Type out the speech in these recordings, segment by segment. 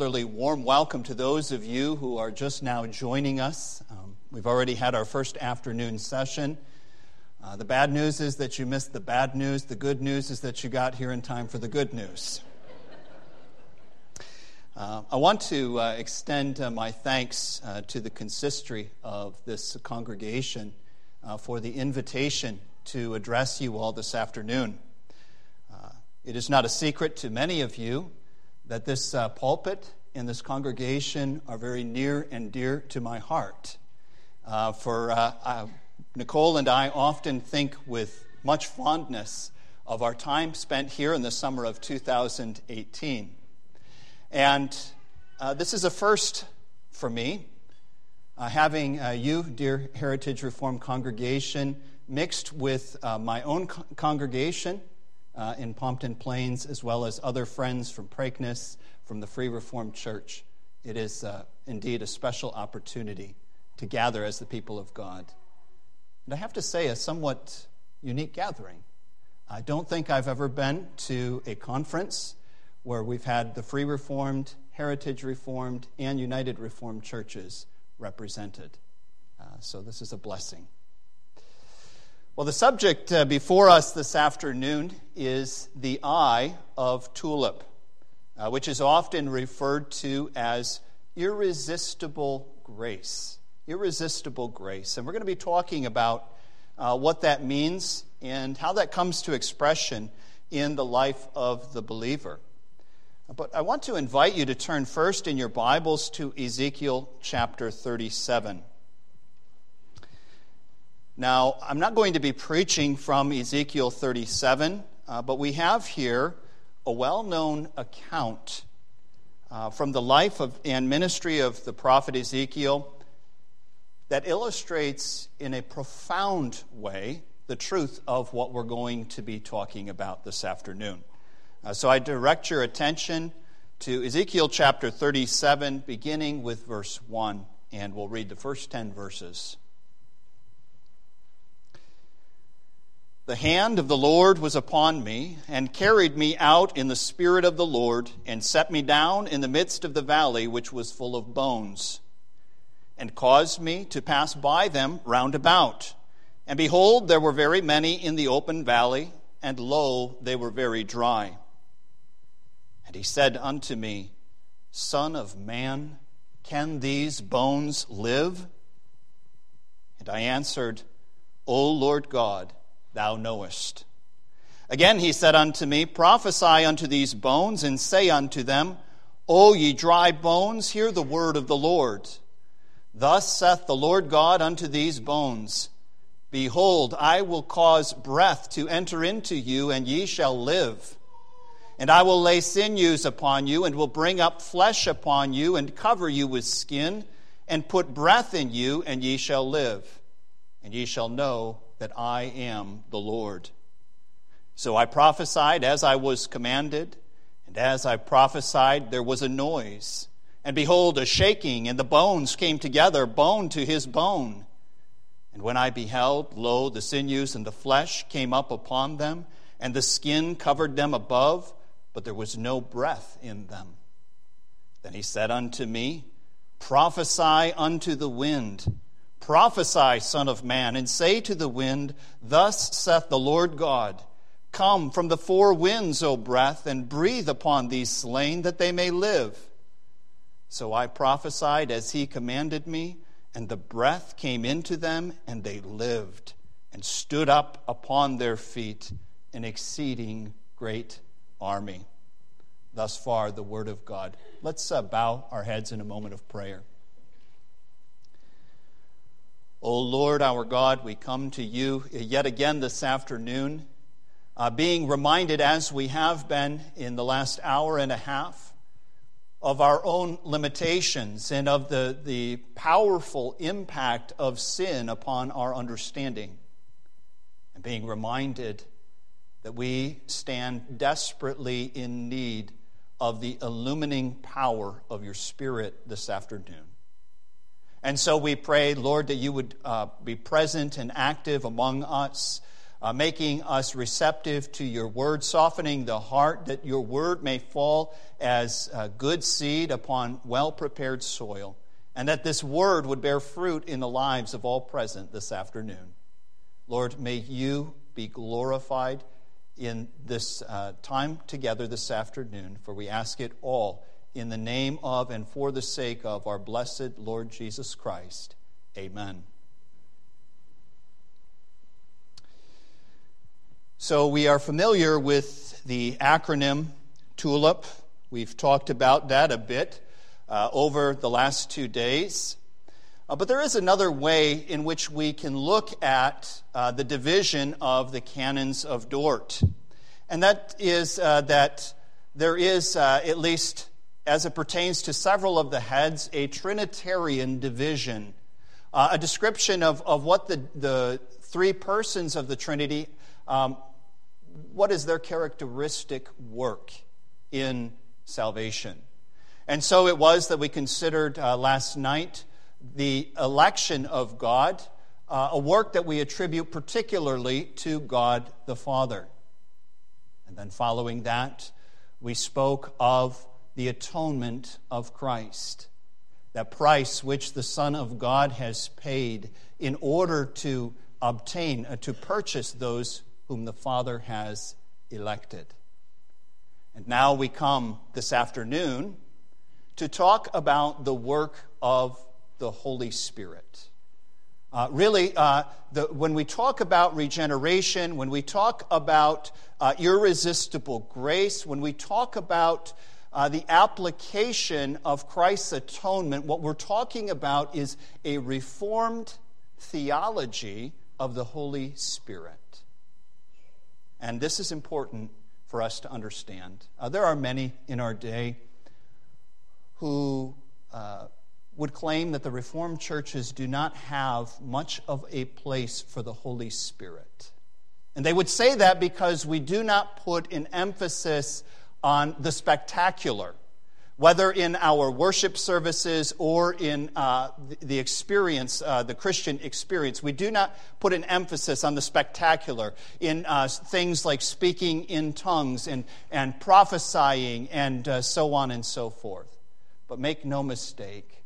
particularly warm welcome to those of you who are just now joining us. Um, we've already had our first afternoon session. Uh, the bad news is that you missed the bad news. The good news is that you got here in time for the good news. Uh, I want to uh, extend uh, my thanks uh, to the consistory of this congregation uh, for the invitation to address you all this afternoon. it is not a secret to many of you that this uh, pulpit and this congregation are very near and dear to my heart. Uh, for uh, uh, Nicole and I often think with much fondness of our time spent here in the summer of 2018. And uh, this is a first for me, uh, having you, dear Heritage Reformed congregation, mixed with my own co- congregation uh, in Pompton Plains, as well as other friends from Preakness, from the Free Reformed Church. It is uh, indeed a special opportunity to gather as the people of God. And I have to say, a somewhat unique gathering. I don't think I've ever been to a conference where we've had the Free Reformed, Heritage Reformed, and United Reformed churches represented. Uh, so this is a blessing. Well, the subject uh, before us this afternoon is the I of tulip, uh, which is often referred to as irresistible grace. Irresistible grace. And we're going to be talking about uh, what that means and how that comes to expression in the life of the believer. But I want to invite you to turn first in your Bibles to Ezekiel chapter 37. Now, I'm not going to be preaching from Ezekiel 37, uh, but we have here a well known account uh, from the life of, and ministry of the prophet Ezekiel that illustrates in a profound way the truth of what we're going to be talking about this afternoon. Uh, so I direct your attention to Ezekiel chapter 37, beginning with verse 1, and we'll read the first 10 verses. The hand of the Lord was upon me, and carried me out in the spirit of the Lord, and set me down in the midst of the valley which was full of bones, and caused me to pass by them round about. And behold, there were very many in the open valley, and lo, they were very dry. And he said unto me, Son of man, can these bones live? And I answered, O Lord God, thou knowest. Again he said unto me, Prophesy unto these bones, and say unto them, O ye dry bones, hear the word of the Lord. Thus saith the Lord God unto these bones Behold, I will cause breath to enter into you, and ye shall live. And I will lay sinews upon you, and will bring up flesh upon you, and cover you with skin, and put breath in you, and ye shall live. And ye shall know that I am the Lord. So I prophesied as I was commanded, and as I prophesied, there was a noise. And behold, a shaking, and the bones came together, bone to his bone. And when I beheld, lo, the sinews and the flesh came up upon them, and the skin covered them above, but there was no breath in them. Then he said unto me, Prophesy unto the wind Prophesy, Son of Man, and say to the wind, Thus saith the Lord God Come from the four winds, O breath, and breathe upon these slain, that they may live. So I prophesied as he commanded me, and the breath came into them, and they lived, and stood up upon their feet, an exceeding great army. Thus far, the word of God. Let's uh, bow our heads in a moment of prayer. O Lord our God, we come to you yet again this afternoon, uh, being reminded, as we have been in the last hour and a half, of our own limitations and of the, the powerful impact of sin upon our understanding. And being reminded that we stand desperately in need of the illumining power of your Spirit this afternoon. And so we pray, Lord, that you would uh, be present and active among us, uh, making us receptive to your word, softening the heart that your word may fall as good seed upon well prepared soil, and that this word would bear fruit in the lives of all present this afternoon. Lord, may you be glorified in this uh, time together this afternoon, for we ask it all in the name of and for the sake of our blessed Lord Jesus Christ. Amen. So, we are familiar with the acronym TULIP. We've talked about that a bit uh, over the last two days. Uh, but there is another way in which we can look at uh, the division of the canons of Dort. And that is uh, that there is, uh, at least as it pertains to several of the heads, a Trinitarian division, uh, a description of, of what the, the three persons of the Trinity, um, what is their characteristic work in salvation. And so it was that we considered uh, last night the election of God, uh, a work that we attribute particularly to God the Father. And then following that, we spoke of the atonement of Christ, that price which the Son of God has paid in order to obtain, uh, to purchase those whom the Father has elected. And now we come this afternoon to talk about the work of the Holy Spirit. Uh, really, uh, the, when we talk about regeneration, when we talk about uh, irresistible grace, when we talk about uh, the application of Christ's atonement, what we're talking about is a reformed theology of the Holy Spirit. And this is important for us to understand. Uh, there are many in our day who uh, would claim that the Reformed churches do not have much of a place for the Holy Spirit. And they would say that because we do not put an emphasis on the spectacular whether in our worship services or in uh, the experience, uh, the Christian experience, we do not put an emphasis on the spectacular in uh, things like speaking in tongues and, and prophesying and uh, so on and so forth. But make no mistake,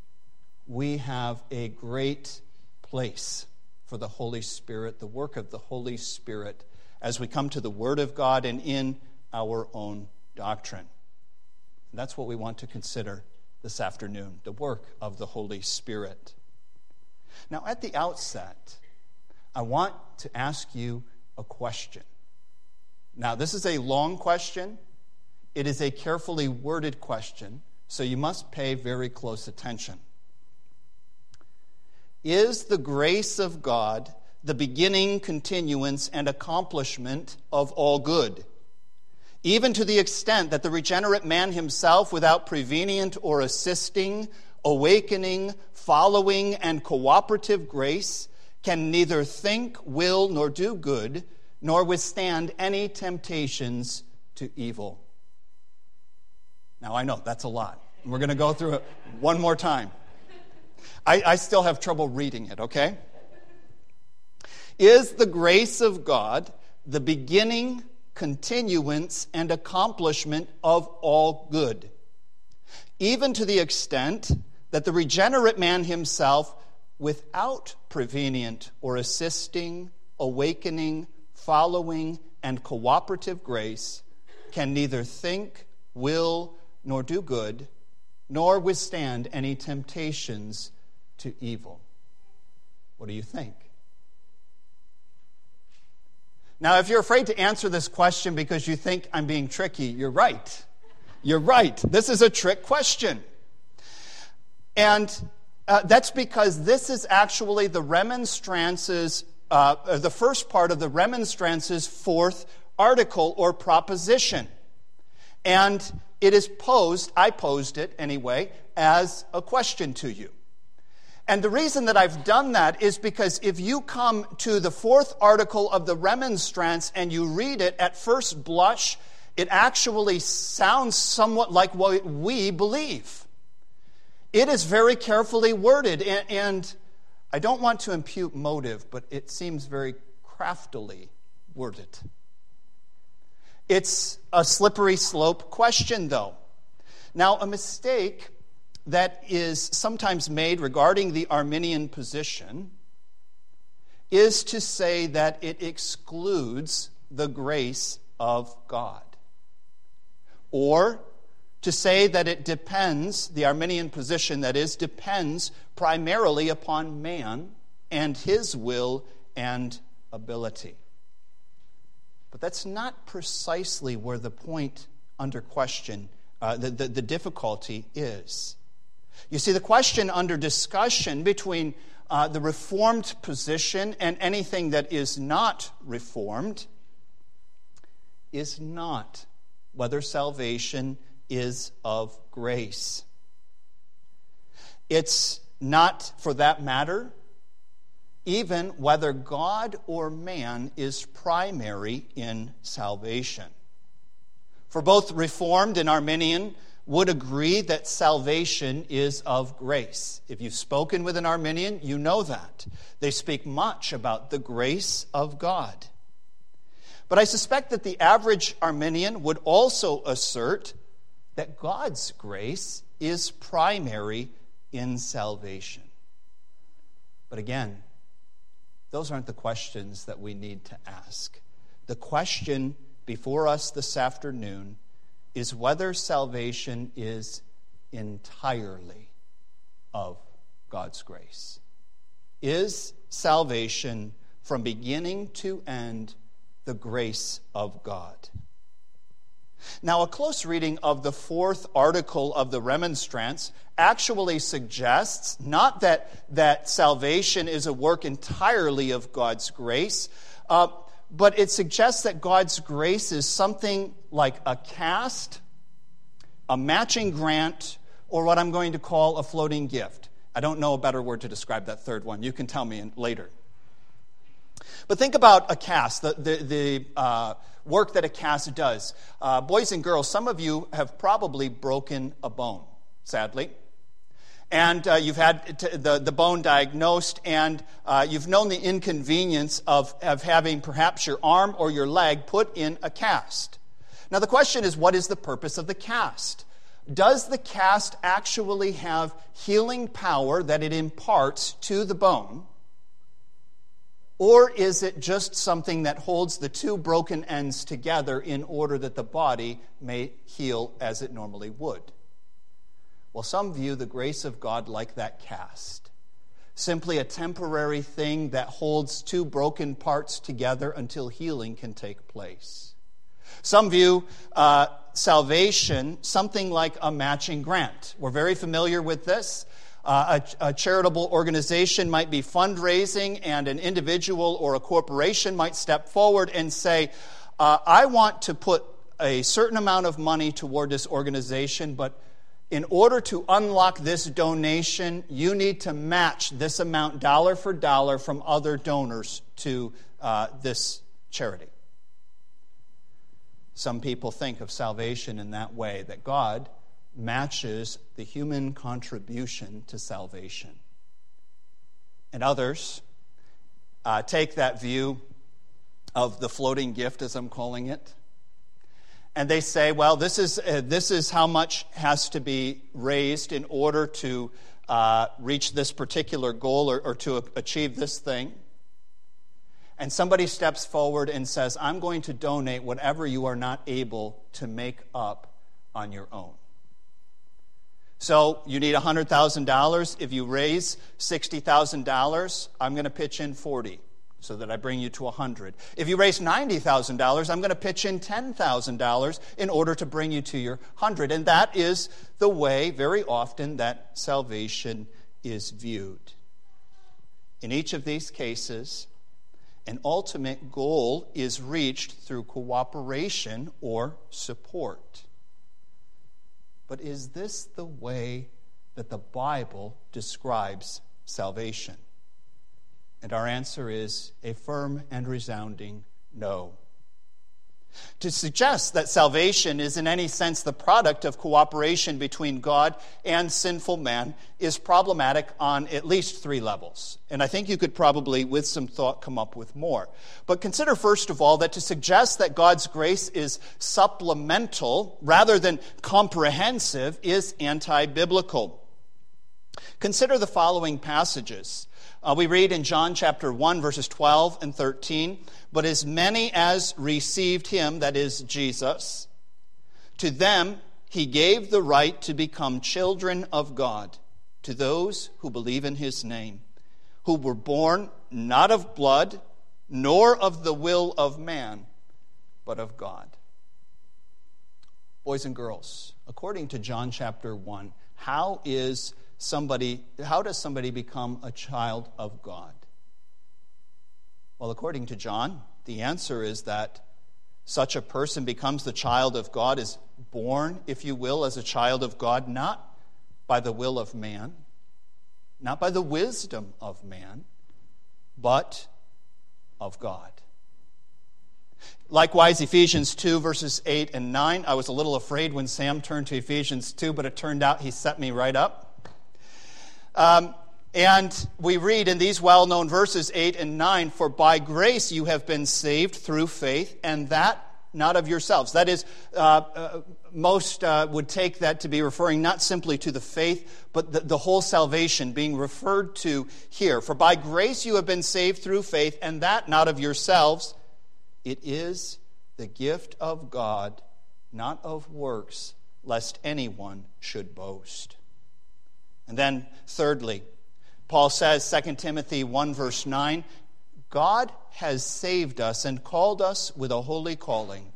we have a great place for the Holy Spirit, the work of the Holy Spirit, as we come to the Word of God and in our own doctrine. And that's what we want to consider this afternoon the work of the Holy Spirit. Now, at the outset, I want to ask you a question. Now, this is a long question, it is a carefully worded question, so you must pay very close attention. Is the grace of God the beginning, continuance, and accomplishment of all good? Even to the extent that the regenerate man himself, without prevenient or assisting, awakening, following, and cooperative grace, can neither think, will, nor do good, nor withstand any temptations to evil. Now, I know that's a lot. We're going to go through it one more time. I, I still have trouble reading it, okay? Is the grace of God the beginning, continuance, and accomplishment of all good, even to the extent that the regenerate man himself, without prevenient or assisting, awakening, following, and cooperative grace, can neither think, will, nor do good, nor withstand any temptations to evil. What do you think? Now, if you're afraid to answer this question because you think I'm being tricky, you're right. You're right. This is a trick question. And uh, that's because this is actually the remonstrance's, uh, the first part of the remonstrance's fourth article or proposition. And it is posed, I posed it anyway, as a question to you. And the reason that I've done that is because if you come to the fourth article of the Remonstrance and you read it at first blush, it actually sounds somewhat like what we believe. It is very carefully worded, and, and I don't want to impute motive, but it seems very craftily worded. It's a slippery slope question, though. Now, a mistake that is sometimes made regarding the Arminian position is to say that it excludes the grace of God. Or to say that it depends, the Arminian position that is, depends primarily upon man and his will and ability. But that's not precisely where the point under question, uh, the, the, the difficulty is. You see, the question under discussion between uh, the Reformed position and anything that is not Reformed is not whether salvation is of grace. It's not, for that matter, even whether God or man is primary in salvation. For both Reformed and Arminian would agree that salvation is of grace. If you've spoken with an Arminian, you know that. They speak much about the grace of God. But I suspect that the average Arminian would also assert that God's grace is primary in salvation. But again, those aren't the questions that we need to ask. The question before us this afternoon is whether salvation is entirely of God's grace. Is salvation from beginning to end the grace of God? Now, a close reading of the fourth article of the Remonstrance actually suggests not that, that salvation is a work entirely of God's grace, uh, but it suggests that God's grace is something like a cast, a matching grant, or what I'm going to call a floating gift. I don't know a better word to describe that third one. You can tell me later. But think about a cast, the, the, the uh, work that a cast does. Uh, boys and girls, some of you have probably broken a bone, sadly and uh, you've had t- the, the bone diagnosed, and uh, you've known the inconvenience of, of having perhaps your arm or your leg put in a cast. Now, the question is what is the purpose of the cast? Does the cast actually have healing power that it imparts to the bone? Or is it just something that holds the two broken ends together in order that the body may heal as it normally would? Well, some view the grace of God like that cast simply a temporary thing that holds two broken parts together until healing can take place. Some view uh, salvation something like a matching grant. We're very familiar with this. Uh, a, a, charitable organization might be fundraising, and an individual or a corporation might step forward and say, uh, I want to put a certain amount of money toward this organization, but in order to unlock this donation, you need to match this amount dollar for dollar from other donors to uh, this charity. Some people think of salvation in that way, that God matches the human contribution to salvation. And others uh, take that view of the floating gift, as I'm calling it, and they say, well, this is, uh, this is how much has to be raised in order to uh, reach this particular goal or, or to achieve this thing. And somebody steps forward and says, I'm going to donate whatever you are not able to make up on your own. So you need $100,000. If you raise $60,000, I'm going to pitch in 40 so that I bring you to 100. If you raise $90,000, I'm going to pitch in $10,000 in order to bring you to your 100. And that is the way, very often, that salvation is viewed. In each of these cases, an ultimate goal is reached through cooperation or support. But is this the way that the Bible describes salvation? And our answer is a firm and resounding no. To suggest that salvation is in any sense the product of cooperation between God and sinful man is problematic on at least three levels. And I think you could probably, with some thought, come up with more. But consider, first of all, that to suggest that God's grace is supplemental rather than comprehensive is anti biblical. Consider the following passages. Uh, we read in John chapter 1, verses 12 and 13 But as many as received him, that is Jesus, to them he gave the right to become children of God, to those who believe in his name, who were born not of blood, nor of the will of man, but of God. Boys and girls, according to John chapter 1, how is somebody, how does somebody become a child of God? Well, according to John, the answer is that such a person becomes the child of God, is born, if you will, as a child of God, not by the will of man, not by the wisdom of man, but of God. Likewise, Ephesians 2, verses 8 and 9. I was a little afraid when Sam turned to Ephesians 2, but it turned out he set me right up. Um, and we read in these well known verses 8 and 9 For by grace you have been saved through faith, and that not of yourselves. That is, uh, uh, most uh, would take that to be referring not simply to the faith, but the, the whole salvation being referred to here. For by grace you have been saved through faith, and that not of yourselves. It is the gift of God, not of works, lest anyone should boast. And then, thirdly, Paul says, 2 Timothy 1, verse 9, God has saved us and called us with a holy calling,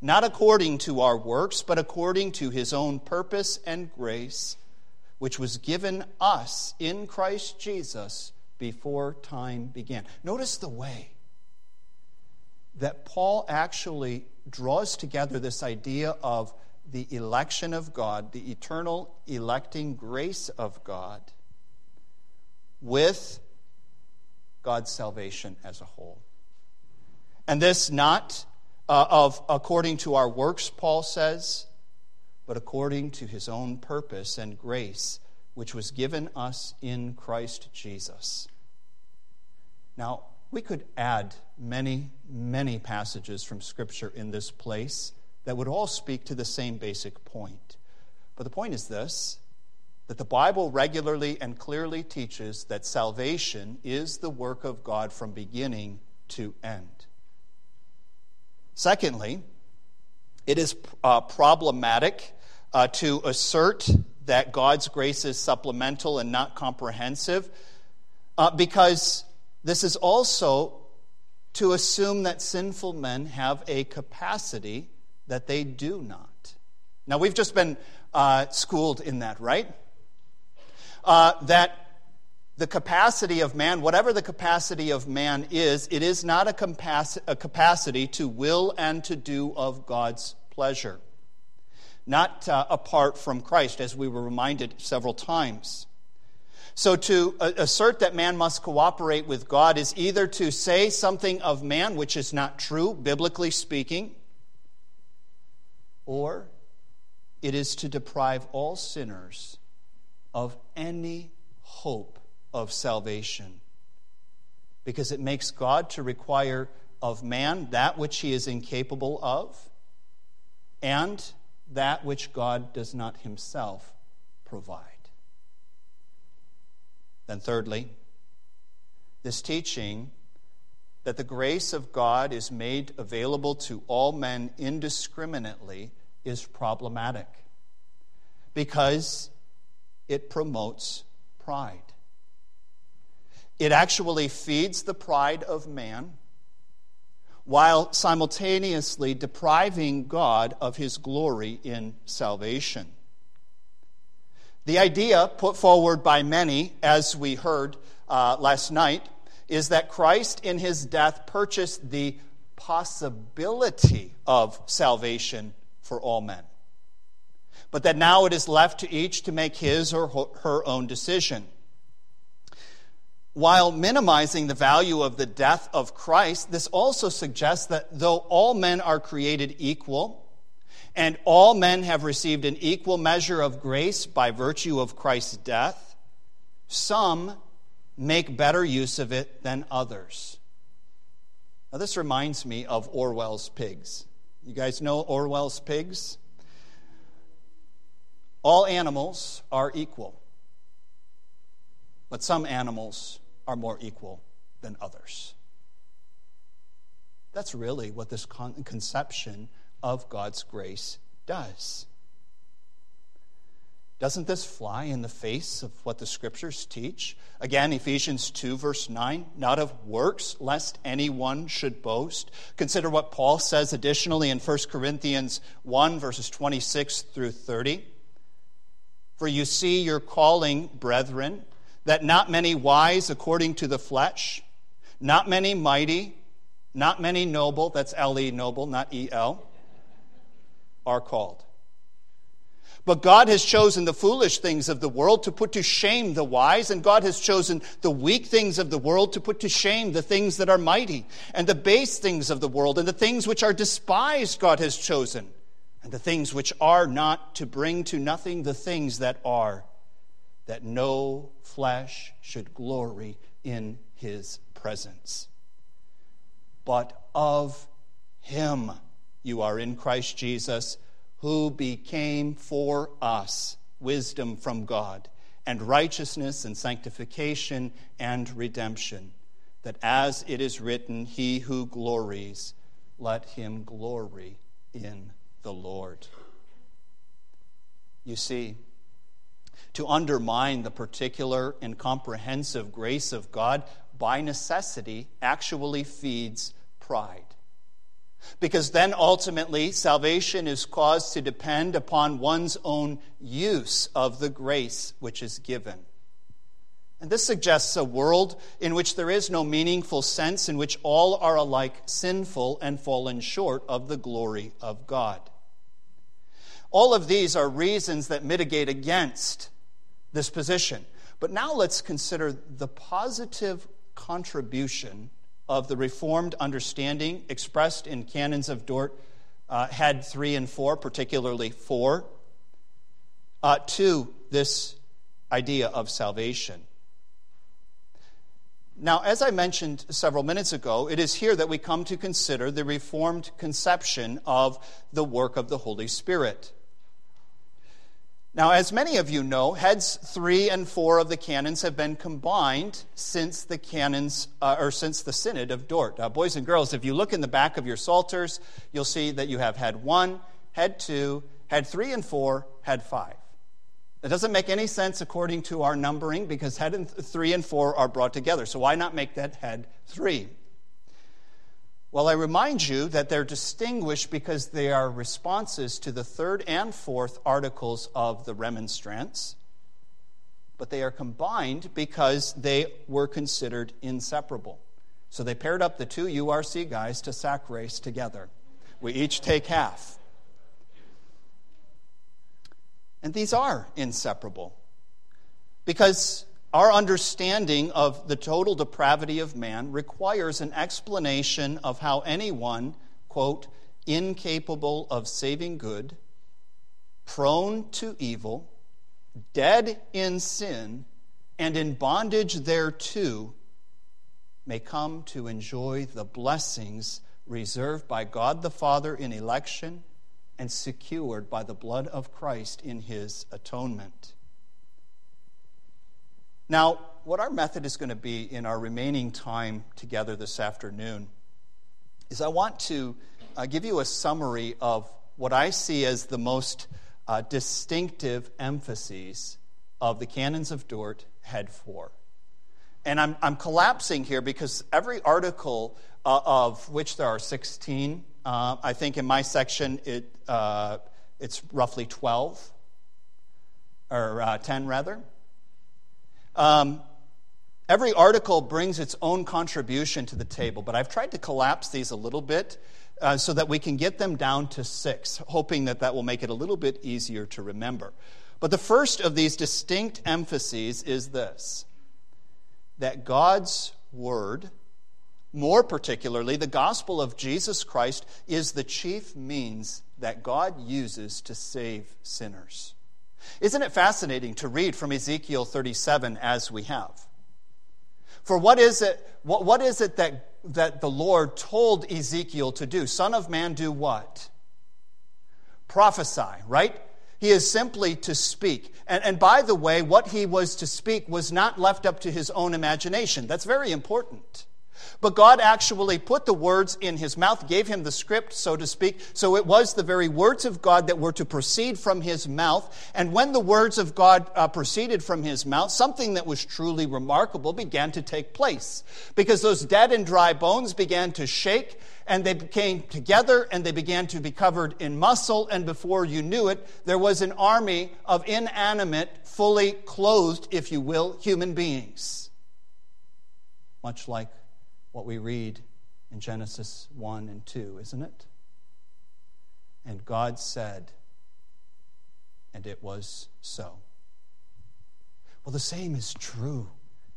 not according to our works, but according to his own purpose and grace, which was given us in Christ Jesus before time began. Notice the way that Paul actually draws together this idea of the election of God, the eternal electing grace of God, with God's salvation as a whole. And this not uh, of according to our works, Paul says, but according to his own purpose and grace, which was given us in Christ Jesus. Now, we could add many, many passages from Scripture in this place that would all speak to the same basic point. But the point is this that the Bible regularly and clearly teaches that salvation is the work of God from beginning to end. Secondly, it is uh, problematic uh, to assert that God's grace is supplemental and not comprehensive uh, because this is also to assume that sinful men have a capacity that they do not. Now, we've just been uh, schooled in that, right? Uh, that the capacity of man, whatever the capacity of man is, it is not a, a capacity to will and to do of God's pleasure. Not uh, apart from Christ, as we were reminded several times. So, to uh, assert that man must cooperate with God is either to say something of man which is not true, biblically speaking, or it is to deprive all sinners of any hope of salvation. Because it makes God to require of man that which he is incapable of, and that which God does not himself provide. Then, thirdly, this teaching that the grace of God is made available to all men indiscriminately is problematic because it promotes pride. It actually feeds the pride of man while simultaneously depriving God of his glory in salvation. The idea put forward by many, as we heard uh, last night, is that Christ in his death purchased the possibility of salvation for all men. But that now it is left to each to make his or her own decision. While minimizing the value of the death of Christ, this also suggests that though all men are created equal, and all men have received an equal measure of grace by virtue of Christ's death, some make better use of it than others. Now, this reminds me of Orwell's pigs. You guys know Orwell's pigs? All animals are equal, but some animals are more equal than others. That's really what this conception of God's grace does. Doesn't this fly in the face of what the scriptures teach? Again, Ephesians 2, verse 9, not of works, lest anyone should boast. Consider what Paul says additionally in 1 Corinthians 1, verses 26 through 30. For you see your calling, brethren, that not many wise according to the flesh, not many mighty, not many noble, that's L E noble, not E L, are called. But God has chosen the foolish things of the world to put to shame the wise, and God has chosen the weak things of the world to put to shame the things that are mighty, and the base things of the world, and the things which are despised, God has chosen, and the things which are not to bring to nothing the things that are, that no flesh should glory in his presence. But of him you are in Christ Jesus who became for us wisdom from God, and righteousness and sanctification and redemption, that as it is written, He who glories, let him glory in the Lord. You see, to undermine the particular and comprehensive grace of God by necessity actually feeds pride. Because then ultimately, salvation is caused to depend upon one's own use of the grace which is given. And this suggests a world in which there is no meaningful sense, in which all are alike sinful and fallen short of the glory of God. All of these are reasons that mitigate against this position. But now let's consider the positive contribution of the Reformed understanding expressed in Canons of Dort, uh, Head 3 and 4, particularly 4, uh, to this idea of salvation. Now, as I mentioned several minutes ago, it is here that we come to consider the Reformed conception of the work of the Holy Spirit. Now, as many of you know, heads three and four of the canons have been combined since the canons, uh, or since the Synod of Dort. Uh, boys and girls, if you look in the back of your psalters, you'll see that you have head one, head two, head three and four, head five. That doesn't make any sense according to our numbering because head and th- three and four are brought together. So why not make that head three? Well, I remind you that they're distinguished because they are responses to the third and fourth articles of the remonstrance, but they are combined because they were considered inseparable. So they paired up the two URC guys to sack race together. We each take half. And these are inseparable because our understanding of the total depravity of man requires an explanation of how anyone, quote, incapable of saving good, prone to evil, dead in sin, and in bondage thereto, may come to enjoy the blessings reserved by God the Father in election and secured by the blood of Christ in his atonement. Now, what our method is going to be in our remaining time together this afternoon is I want to uh, give you a summary of what I see as the most uh, distinctive emphases of the Canons of Dort, Head 4. And I'm, I'm collapsing here because every article uh, of which there are 16, uh, I think in my section it, uh, it's roughly 12, or uh, 10 rather. Um, every article brings its own contribution to the table, but I've tried to collapse these a little bit uh, so that we can get them down to six, hoping that that will make it a little bit easier to remember. But the first of these distinct emphases is this that God's Word, more particularly the gospel of Jesus Christ, is the chief means that God uses to save sinners. Isn't it fascinating to read from Ezekiel 37 as we have? For what is it, what, what is it that, that the Lord told Ezekiel to do? Son of man, do what? Prophesy, right? He is simply to speak. And, and by the way, what he was to speak was not left up to his own imagination. That's very important. But God actually put the words in his mouth, gave him the script, so to speak. So it was the very words of God that were to proceed from his mouth. And when the words of God uh, proceeded from his mouth, something that was truly remarkable began to take place. Because those dead and dry bones began to shake, and they came together, and they began to be covered in muscle. And before you knew it, there was an army of inanimate, fully clothed, if you will, human beings. Much like what we read in Genesis 1 and 2, isn't it? And God said, and it was so. Well, the same is true,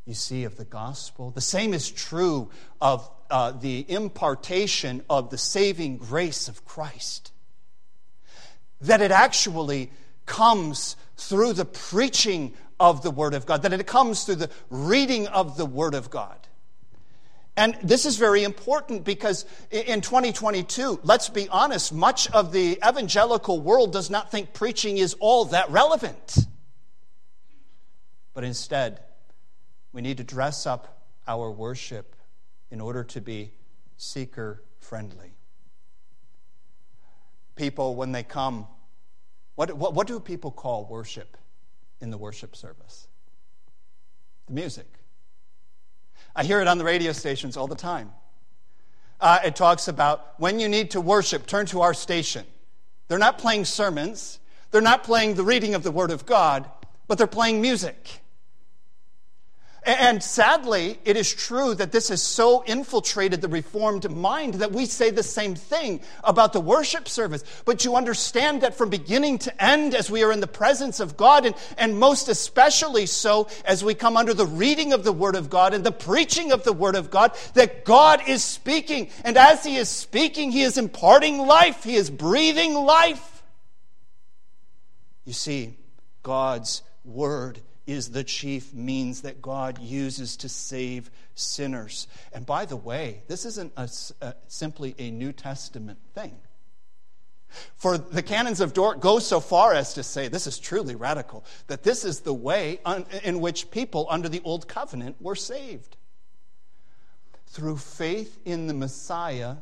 you see, of the gospel. The same is true of uh, the impartation of the saving grace of Christ. That it actually comes through the preaching of the Word of God, that it comes through the reading of the Word of God. And this is very important because in 2022, let's be honest, much of the evangelical world does not think preaching is all that relevant. But instead, we need to dress up our worship in order to be seeker friendly. People, when they come, what, what, what do people call worship in the worship service? The music. I hear it on the radio stations all the time. Uh, it talks about when you need to worship, turn to our station. They're not playing sermons, they're not playing the reading of the Word of God, but they're playing music. And sadly, it is true that this has so infiltrated the Reformed mind that we say the same thing about the worship service. But you understand that from beginning to end, as we are in the presence of God, and, and most especially so as we come under the reading of the Word of God and the preaching of the Word of God, that God is speaking. And as He is speaking, He is imparting life, He is breathing life. You see, God's Word is the chief means that God uses to save sinners. And by the way, this isn't a, a, simply a New Testament thing. For the canons of Dort go so far as to say, this is truly radical, that this is the way in which people under the Old Covenant were saved. Through faith in the Messiah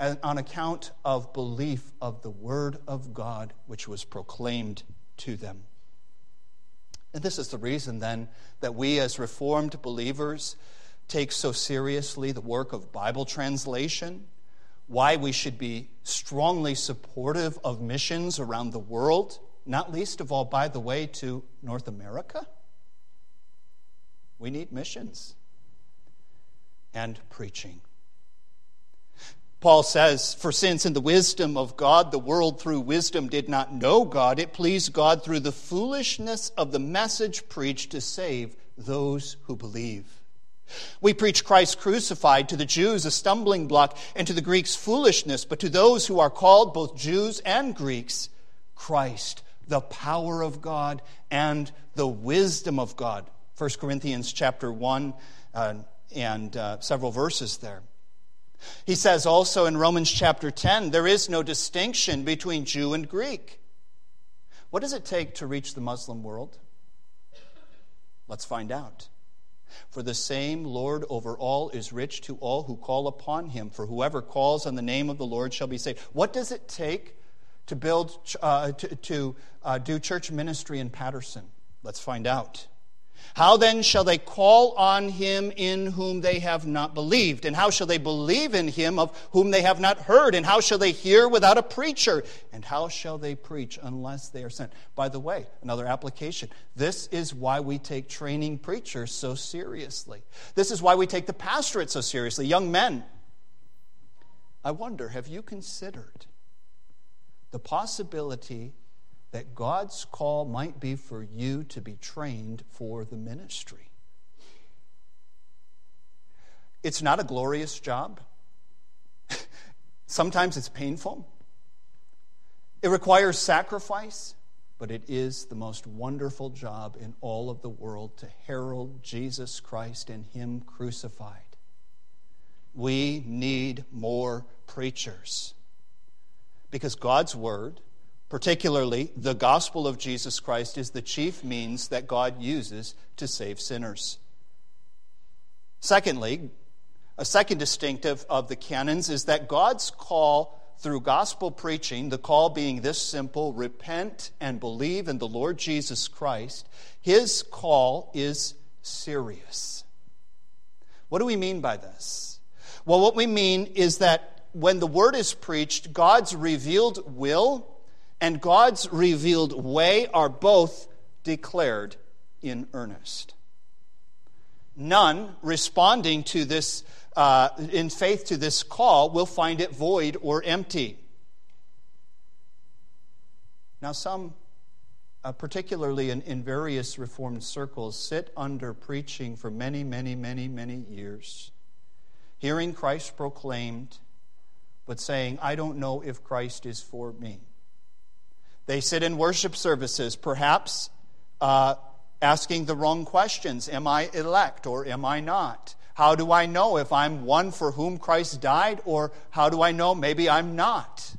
and on account of belief of the Word of God which was proclaimed to them. And this is the reason then that we as Reformed believers take so seriously the work of Bible translation, why we should be strongly supportive of missions around the world, not least of all, by the way, to North America. We need missions and preaching. Paul says, For since in the wisdom of God the world through wisdom did not know God, it pleased God through the foolishness of the message preached to save those who believe. We preach Christ crucified to the Jews a stumbling block and to the Greeks foolishness, but to those who are called, both Jews and Greeks, Christ, the power of God and the wisdom of God. 1 Corinthians chapter 1 uh, and uh, several verses there. He says also in Romans chapter 10 there is no distinction between Jew and Greek. What does it take to reach the Muslim world? Let's find out. For the same Lord over all is rich to all who call upon him. For whoever calls on the name of the Lord shall be saved. What does it take to build, uh, to, to uh, do church ministry in Paterson? Let's find out. How then shall they call on him in whom they have not believed? And how shall they believe in him of whom they have not heard? And how shall they hear without a preacher? And how shall they preach unless they are sent? By the way, another application. This is why we take training preachers so seriously. This is why we take the pastorate so seriously. Young men, I wonder, have you considered the possibility that God's call might be for you to be trained for the ministry. It's not a glorious job. Sometimes it's painful. It requires sacrifice, but it is the most wonderful job in all of the world to herald Jesus Christ and Him crucified. We need more preachers because God's Word, particularly the gospel of Jesus Christ, is the chief means that God uses to save sinners. Secondly, a second distinctive of the canons is that God's call through gospel preaching, the call being this simple repent and believe in the Lord Jesus Christ, his call is serious. What do we mean by this? Well, what we mean is that when the word is preached, God's revealed will and God's revealed way are both declared in earnest. None responding to this uh, in faith to this call will find it void or empty. Now, some, uh, particularly in, in various Reformed circles, sit under preaching for many, many, many, many years, hearing Christ proclaimed, but saying, I don't know if Christ is for me. They sit in worship services, perhaps uh, asking the wrong questions Am I elect or am I not? How do I know if I'm one for whom Christ died, or how do I know maybe I'm not?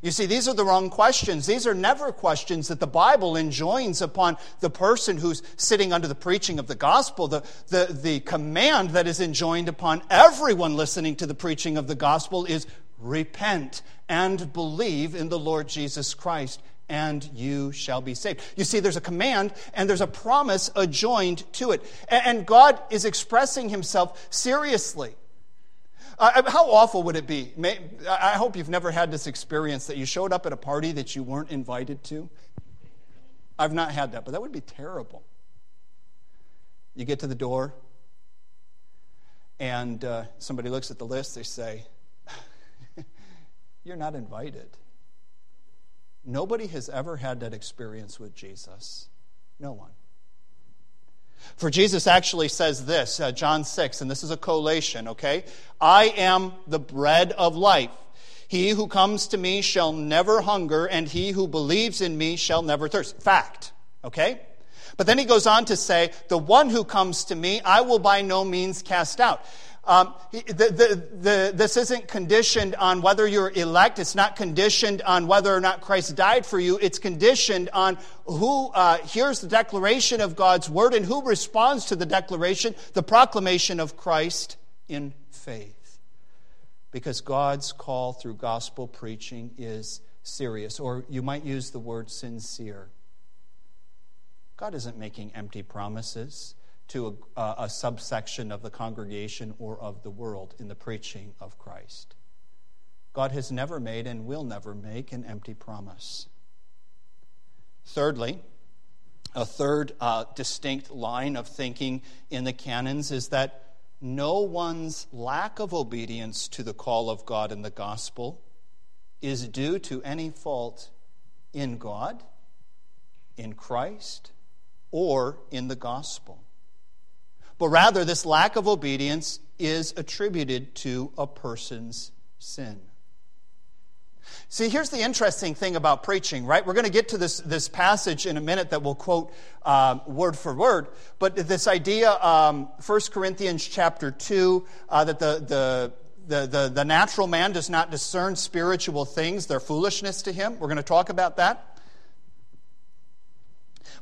You see, these are the wrong questions. These are never questions that the Bible enjoins upon the person who's sitting under the preaching of the gospel. The, the, the command that is enjoined upon everyone listening to the preaching of the gospel is repent and believe in the Lord Jesus Christ and you shall be saved. You see, there's a command and there's a promise adjoined to it. And God is expressing himself seriously. Uh, how awful would it be? I hope you've never had this experience that you showed up at a party that you weren't invited to. I've not had that, but that would be terrible. You get to the door, and uh, somebody looks at the list, they say, You're not invited. Nobody has ever had that experience with Jesus. No one. For Jesus actually says this, uh, John 6, and this is a collation, okay? I am the bread of life. He who comes to me shall never hunger, and he who believes in me shall never thirst. Fact, okay? But then he goes on to say, The one who comes to me, I will by no means cast out. Um, the, the, the, this isn't conditioned on whether you're elect. It's not conditioned on whether or not Christ died for you. It's conditioned on who uh, hears the declaration of God's word and who responds to the declaration, the proclamation of Christ in faith. Because God's call through gospel preaching is serious, or you might use the word sincere. God isn't making empty promises to a, a, subsection of the congregation or of the world in the preaching of Christ. God has never made and will never make an empty promise. Thirdly, a third uh, distinct line of thinking in the canons is that no one's lack of obedience to the call of God in the gospel is due to any fault in God, in Christ, or in the gospel but rather this lack of obedience is attributed to a person's sin. See, here's the interesting thing about preaching, right? We're going to get to this, this passage in a minute that we'll quote um, word for word. But this idea, um, 1 Corinthians chapter 2, uh, that the, the, the, the, the natural man does not discern spiritual things, they're foolishness to him. We're going to talk about that.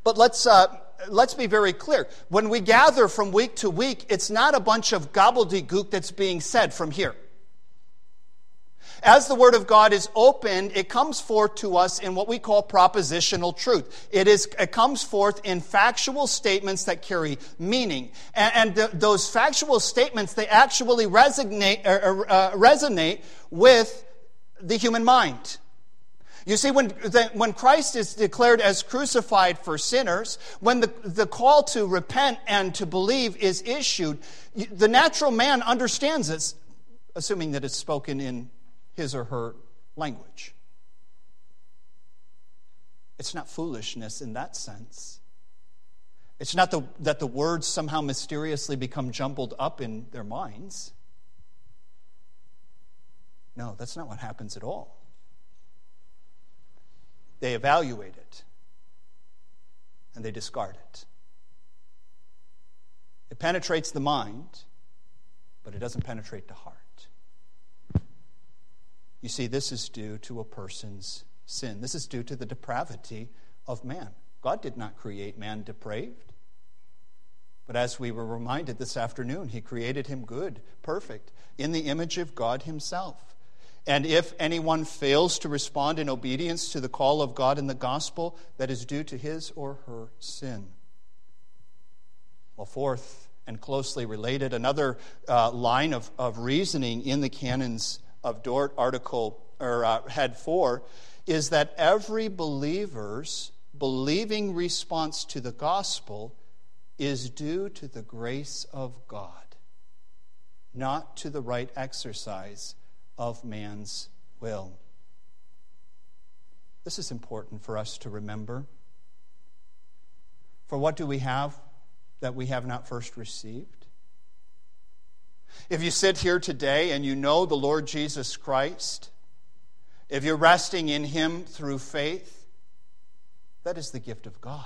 But let's, uh, let's be very clear. When we gather from week to week, it's not a bunch of gobbledygook that's being said from here. As the Word of God is opened, it comes forth to us in what we call propositional truth. It, is, it comes forth in factual statements that carry meaning. And, and those factual statements, they actually resonate, uh, uh, resonate with the human mind. You see, when, the, when Christ is declared as crucified for sinners, when the, the call to repent and to believe is issued, the natural man understands this, assuming that it's spoken in his or her language. It's not foolishness in that sense. It's not the, that the words somehow mysteriously become jumbled up in their minds. No, that's not what happens at all. They evaluate it and they discard it. It penetrates the mind, but it doesn't penetrate the heart. You see, this is due to a person's sin. This is due to the depravity of man. God did not create man depraved. But as we were reminded this afternoon, he created him good, perfect, in the image of God himself. And if anyone fails to respond in obedience to the call of God in the gospel, that is due to his or her sin. Well, fourth and closely related, another uh, line of, of reasoning in the canons of Dort, article or uh, head four, is that every believer's believing response to the gospel is due to the grace of God, not to the right exercise of man's will. This is important for us to remember. For what do we have that we have not first received? If you sit here today and you know the Lord Jesus Christ, if you're resting in Him through faith, that is the gift of God.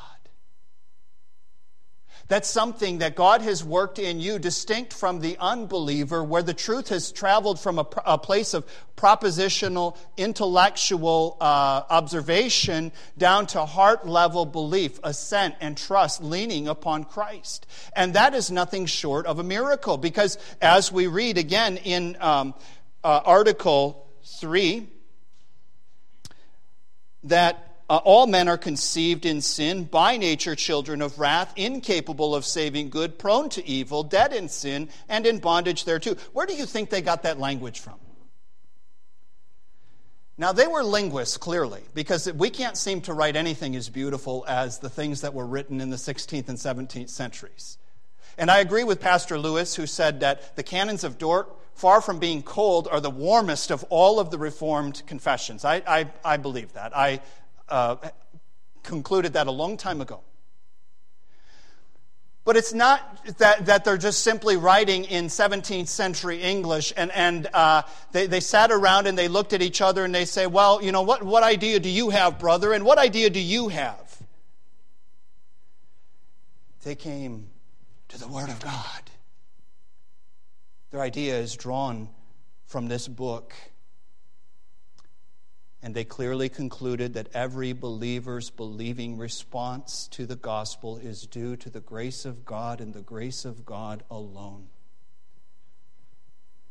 That's something that God has worked in you, distinct from the unbeliever, where the truth has traveled from a, a place of propositional, intellectual uh, observation down to heart level belief, assent, and trust, leaning upon Christ. And that is nothing short of a miracle, because as we read again in um, uh, Article 3, that uh, all men are conceived in sin, by nature children of wrath, incapable of saving good, prone to evil, dead in sin, and in bondage thereto. Where do you think they got that language from? Now, they were linguists, clearly, because we can't seem to write anything as beautiful as the things that were written in the 16th and 17th centuries. And I agree with Pastor Lewis, who said that the canons of Dort, far from being cold, are the warmest of all of the Reformed confessions. I, I, I believe that. I, uh, concluded that a long time ago. But it's not that, that they're just simply writing in 17th century English and, and uh, they, they sat around and they looked at each other and they say, Well, you know, what, what idea do you have, brother? And what idea do you have? They came to the Word of God. Their idea is drawn from this book and they clearly concluded that every believer's believing response to the gospel is due to the grace of God and the grace of God alone.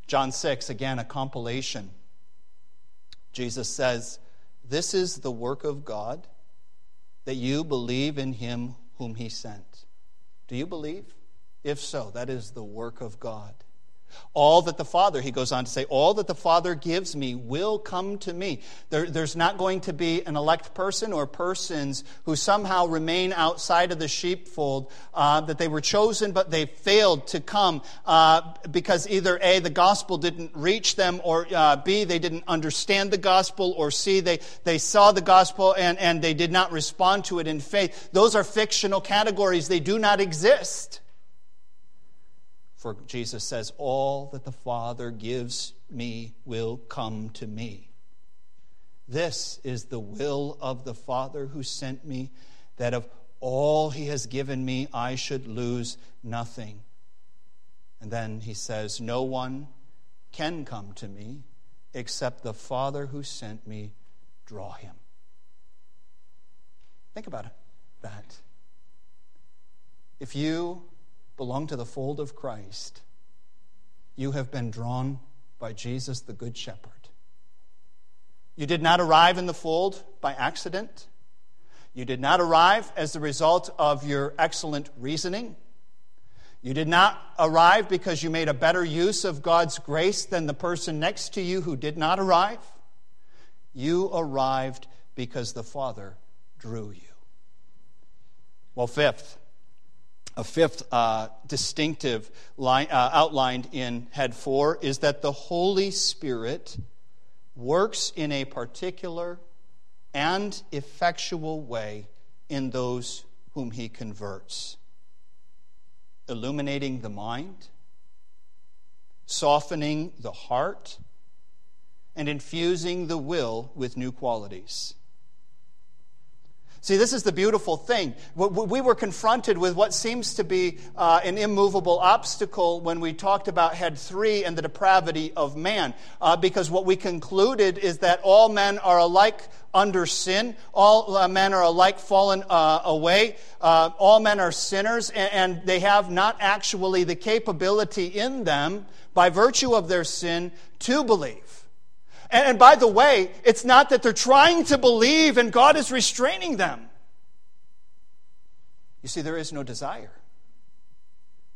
John 6, again, a compilation. Jesus says, This is the work of God, that you believe in him whom he sent. Do you believe? If so, that is the work of God. All that the Father, he goes on to say, all that the Father gives me will come to me. There, there's not going to be an elect person or persons who somehow remain outside of the sheepfold, uh, that they were chosen but they failed to come uh, because either A, the gospel didn't reach them, or uh, B, they didn't understand the gospel, or C, they, they saw the gospel and, and they did not respond to it in faith. Those are fictional categories, they do not exist. For Jesus says, All that the Father gives me will come to me. This is the will of the Father who sent me, that of all he has given me, I should lose nothing. And then he says, No one can come to me except the Father who sent me draw him. Think about that. If you belong to the fold of Christ, you have been drawn by Jesus, the Good Shepherd. You did not arrive in the fold by accident. You did not arrive as the result of your excellent reasoning. You did not arrive because you made a better use of God's grace than the person next to you who did not arrive. You arrived because the Father drew you. Well, fifth, a fifth uh, distinctive line, uh, outlined in head four is that the Holy Spirit works in a particular and effectual way in those whom he converts. illuminating the mind, softening the heart, and infusing the will with new qualities. See, this is the beautiful thing. We were confronted with what seems to be uh, an immovable obstacle when we talked about head three and the depravity of man, uh, because what we concluded is that all men are alike under sin, all uh, men are alike fallen uh, away, uh, all men are sinners, and, and they have not actually the capability in them, by virtue of their sin, to believe. And, by the way, it's not that they're trying to believe and God is restraining them. You see, there is no desire.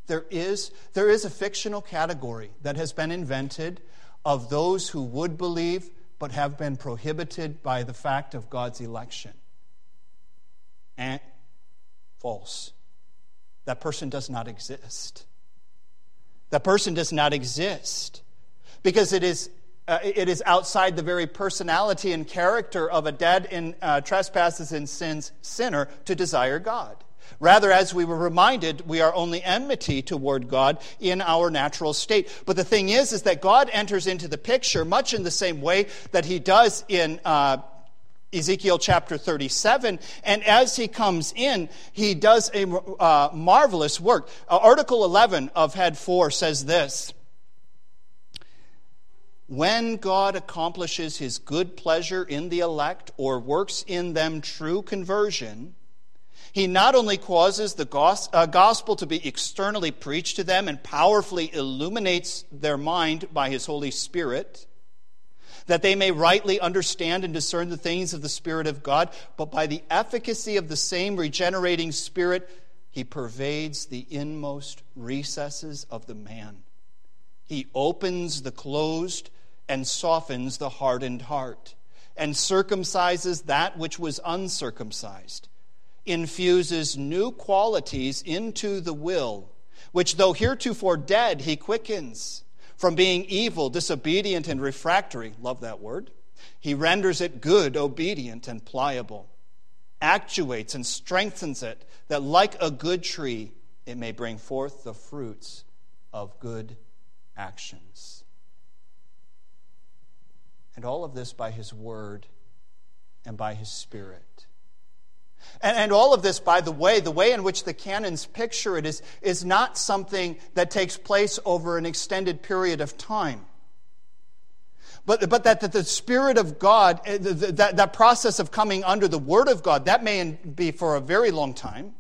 There is, there is a fictional category that has been invented of those who would believe but have been prohibited by the fact of God's election. And false. That person does not exist. That person does not exist because it is uh, it is outside the very personality and character of a dead in uh, trespasses and sins sinner to desire God. Rather, as we were reminded, we are only enmity toward God in our natural state. But the thing is, is that God enters into the picture much in the same way that he does in uh, Ezekiel chapter 37. And as he comes in, he does a uh, marvelous work. Uh, Article 11 of Head 4 says this when God accomplishes his good pleasure in the elect or works in them true conversion, he not only causes the uh, gospel to be externally preached to them and powerfully illuminates their mind by his Holy Spirit, that they may rightly understand and discern the things of the Spirit of God, but by the efficacy of the same regenerating Spirit, he pervades the inmost recesses of the man. He opens the closed and softens the hardened heart, and circumcises that which was uncircumcised, infuses new qualities into the will, which though heretofore dead, he quickens. From being evil, disobedient, and refractory, love that word, he renders it good, obedient, and pliable, actuates and strengthens it, that like a good tree, it may bring forth the fruits of good actions. And all of this by His Word and by His Spirit. And, and, all of this, by the way, the way in which the canons picture it is, is not something that takes place over an extended period of time. But, but that, that the Spirit of God, eh, that, that process of coming under the Word of God, that may be for a very long time.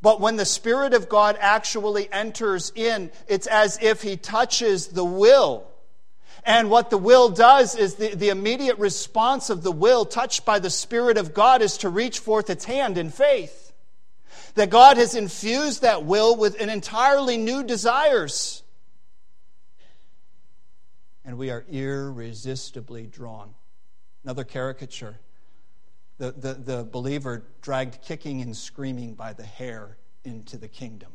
But when the Spirit of God actually enters in, it's as if He touches the will and what the will does is the, the immediate response of the will, touched by the Spirit of God, is to reach forth its hand in faith. That God has infused that will with an entirely new desires. And we are irresistibly drawn. Another caricature the, the, the believer dragged kicking and screaming by the hair into the kingdom.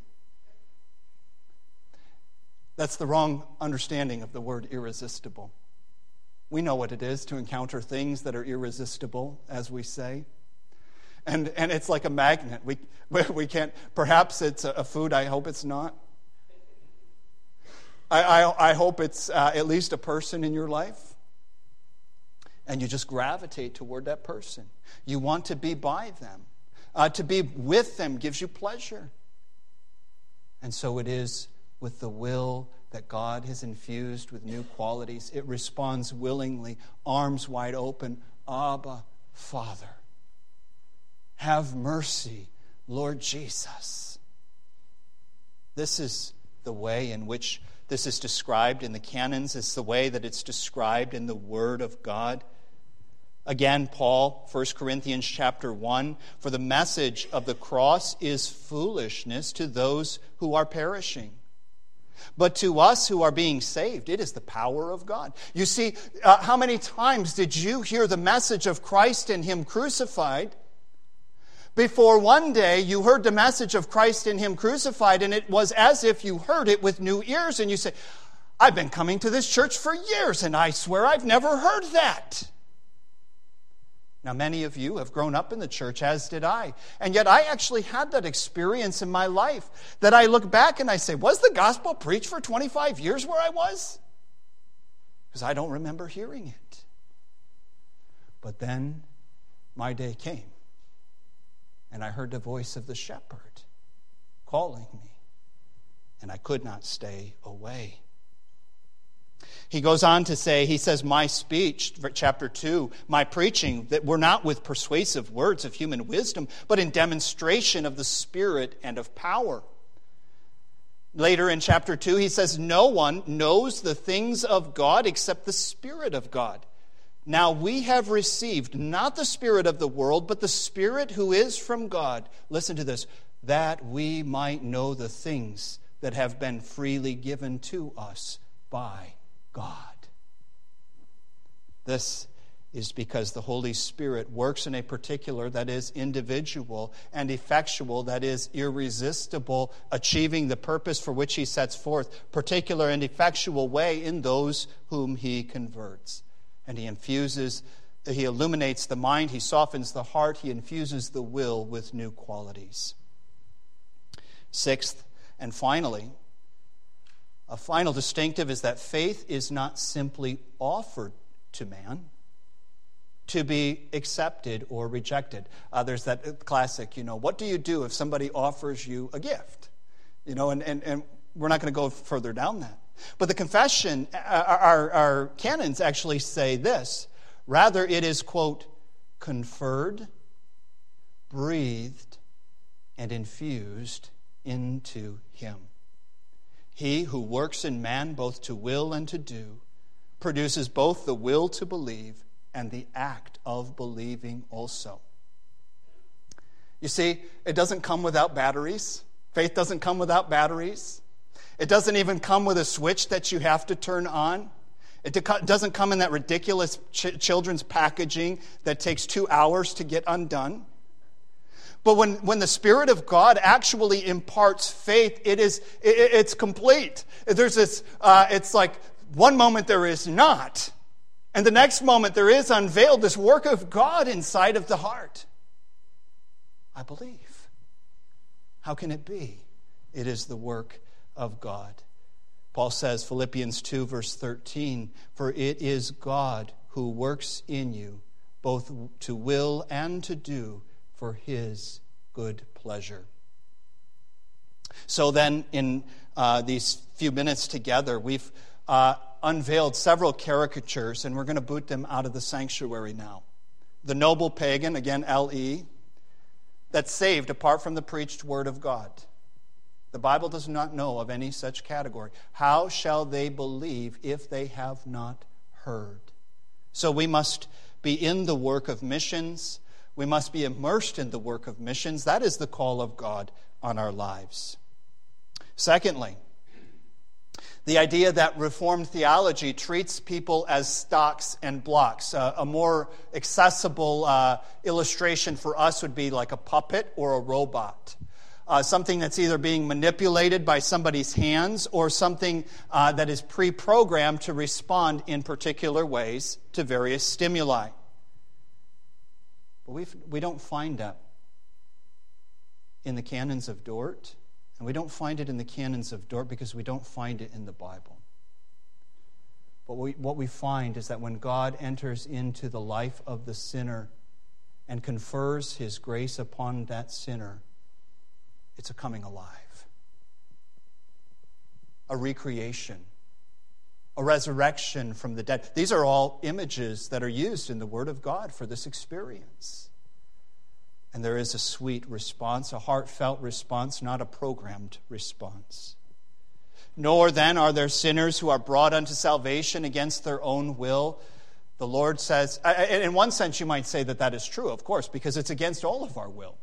That's the wrong understanding of the word irresistible. We know what it is to encounter things that are irresistible, as we say. And, and it's like a magnet. We, we can't, perhaps it's a food, I hope it's not. I, I, I hope it's uh, at least a person in your life. And you just gravitate toward that person. You want to be by them. Uh, to be with them gives you pleasure. And so it is with the will that God has infused with new qualities. It responds willingly, arms wide open Abba, Father. Have mercy, Lord Jesus. This is the way in which this is described in the canons, it's the way that it's described in the Word of God. Again, Paul, 1 Corinthians chapter 1 For the message of the cross is foolishness to those who are perishing but to us who are being saved, it is the power of God. You see, uh, how many times did you hear the message of Christ and Him crucified? Before one day you heard the message of Christ and Him crucified, and it was as if you heard it with new ears, and you say, I've been coming to this church for years, and I swear I've never heard that. Now, many of you have grown up in the church, as did I. And yet, I actually had that experience in my life that I look back and I say, Was the gospel preached for 25 years where I was? Because I don't remember hearing it. But then my day came, and I heard the voice of the shepherd calling me, and I could not stay away. He goes on to say, he says, My speech, chapter 2, my preaching, that we're not with persuasive words of human wisdom, but in demonstration of the Spirit and of power. Later in chapter 2, he says, No one knows the things of God except the Spirit of God. Now we have received not the Spirit of the world, but the Spirit who is from God. Listen to this that we might know the things that have been freely given to us by God. This is because the Holy Spirit works in a particular, that is, individual, and effectual, that is, irresistible, achieving the purpose for which He sets forth, particular and effectual way in those whom He converts. And He infuses, He illuminates the mind, He softens the heart, He infuses the will with new qualities. Sixth, and finally, a final distinctive is that faith is not simply offered to man to be accepted or rejected. Uh, there's that classic, you know, what do you do if somebody offers you a gift? You know, and, and, and we're not going to go further down that. But the confession, uh, our, our canons actually say this rather, it is, quote, conferred, breathed, and infused into him. He who works in man both to will and to do produces both the will to believe and the act of believing also. You see, it doesn't come without batteries. Faith doesn't come without batteries. It doesn't even come with a switch that you have to turn on. It doesn't come in that ridiculous ch- children's packaging that takes two hours to get undone. But when, when the Spirit of God actually imparts faith, it is, it, it's complete. There's this, uh, it's like one moment there is not, and the next moment there is unveiled this work of God inside of the heart. I believe. How can it be? It is the work of God. Paul says, Philippians 2, verse 13, For it is God who works in you, both to will and to do for his good pleasure. So then, in uh, these few minutes together, we've uh, unveiled several caricatures, and we're going to boot them out of the sanctuary now. The noble pagan, again, L.E., that's saved apart from the preached word of God. The Bible does not know of any such category. How shall they believe if they have not heard? So we must be in the work of missions we must be immersed in the work of missions. That is the call of God on our lives. Secondly, the idea that Reformed theology treats people as stocks and blocks. Uh, a more accessible uh, illustration for us would be like a puppet or a robot. Uh, something that's either being manipulated by somebody's hands or something uh, that is pre programmed to respond in particular ways to various stimuli. But we we don't find that in the canons of Dort, and we don't find it in the canons of Dort because we don't find it in the Bible. But we, what we find is that when God enters into the life of the sinner and confers his grace upon that sinner, it's a coming alive, a recreation, a resurrection from the dead. These are all images that are used in the Word of God for this experience. And there is a sweet response, a heartfelt response, not a programmed response. Nor then are there sinners who are brought unto salvation against their own will. The Lord says, in one sense, you might say that that is true, of course, because it's against all of our will.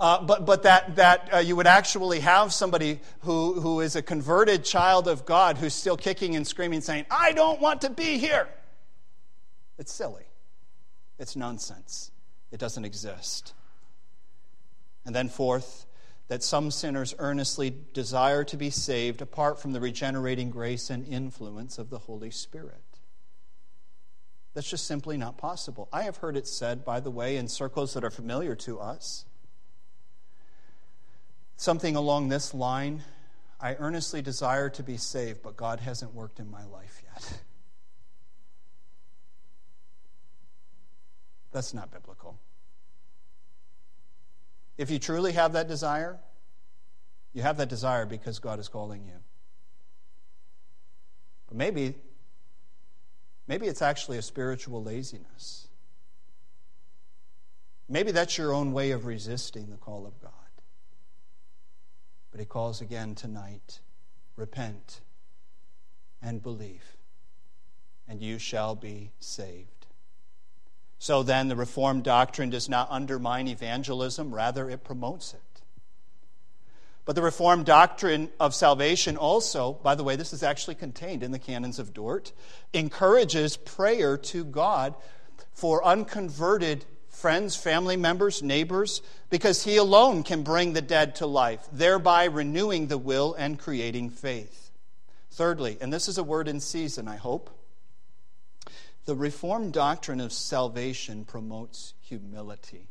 Uh, but but that, that uh, you would actually have somebody who, who is a converted child of God who's still kicking and screaming, saying, I don't want to be here. It's silly. It's nonsense. It doesn't exist. And then, fourth, that some sinners earnestly desire to be saved apart from the regenerating grace and influence of the Holy Spirit. That's just simply not possible. I have heard it said, by the way, in circles that are familiar to us. Something along this line I earnestly desire to be saved, but God hasn't worked in my life yet. That's not biblical. If you truly have that desire, you have that desire because God is calling you. But maybe, maybe it's actually a spiritual laziness. Maybe that's your own way of resisting the call of God. But he calls again tonight repent and believe, and you shall be saved. So then, the Reformed doctrine does not undermine evangelism, rather, it promotes it. But the Reformed doctrine of salvation also, by the way, this is actually contained in the canons of Dort, encourages prayer to God for unconverted friends, family members, neighbors, because He alone can bring the dead to life, thereby renewing the will and creating faith. Thirdly, and this is a word in season, I hope, the Reformed doctrine of salvation promotes humility.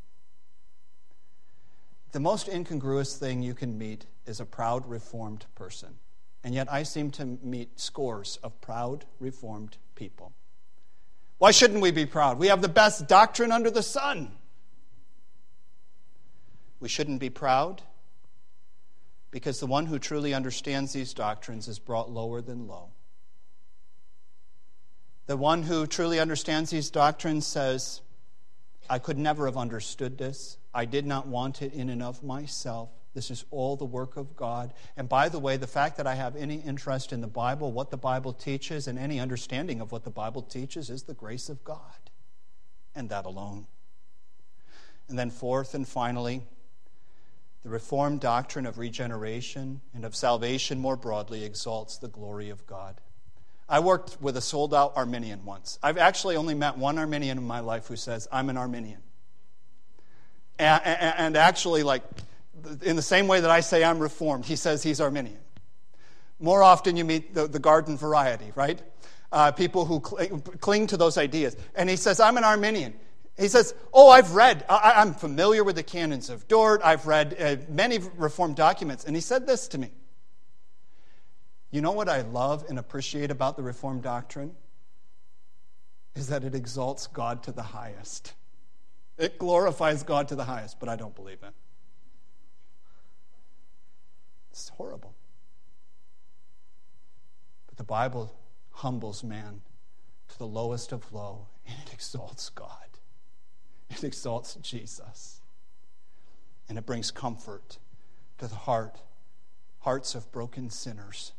The most incongruous thing you can meet is a proud Reformed person. And yet I seem to meet scores of proud Reformed people. Why shouldn't we be proud? We have the best doctrine under the sun. We shouldn't be proud because the one who truly understands these doctrines is brought lower than low. The one who truly understands these doctrines says, I could never have understood this. I did not want it in and of myself. This is all the work of God. And by the way, the fact that I have any interest in the Bible, what the Bible teaches, and any understanding of what the Bible teaches is the grace of God, and that alone. And then, fourth and finally, the Reformed doctrine of regeneration and of salvation more broadly exalts the glory of God. I worked with a sold out Arminian once. I've actually only met one Arminian in my life who says, I'm an Arminian. And, and, and actually, like, in the same way that I say I'm Reformed, he says he's Arminian. More often you meet the, the garden variety, right? Uh, people who cl- cling to those ideas. And he says, I'm an Arminian. He says, Oh, I've read, I, am familiar with the canons of Dort, I've read uh, many Reformed documents. And he said this to me You know what I love and appreciate about the Reformed doctrine? Is that it exalts God to the highest. It glorifies God to the highest, but I don't believe it. It's horrible. But the Bible humbles man to the lowest of low, and it exalts God. It exalts Jesus. And it brings comfort to the heart, hearts of broken sinners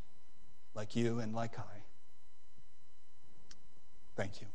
like you and like I. Thank you.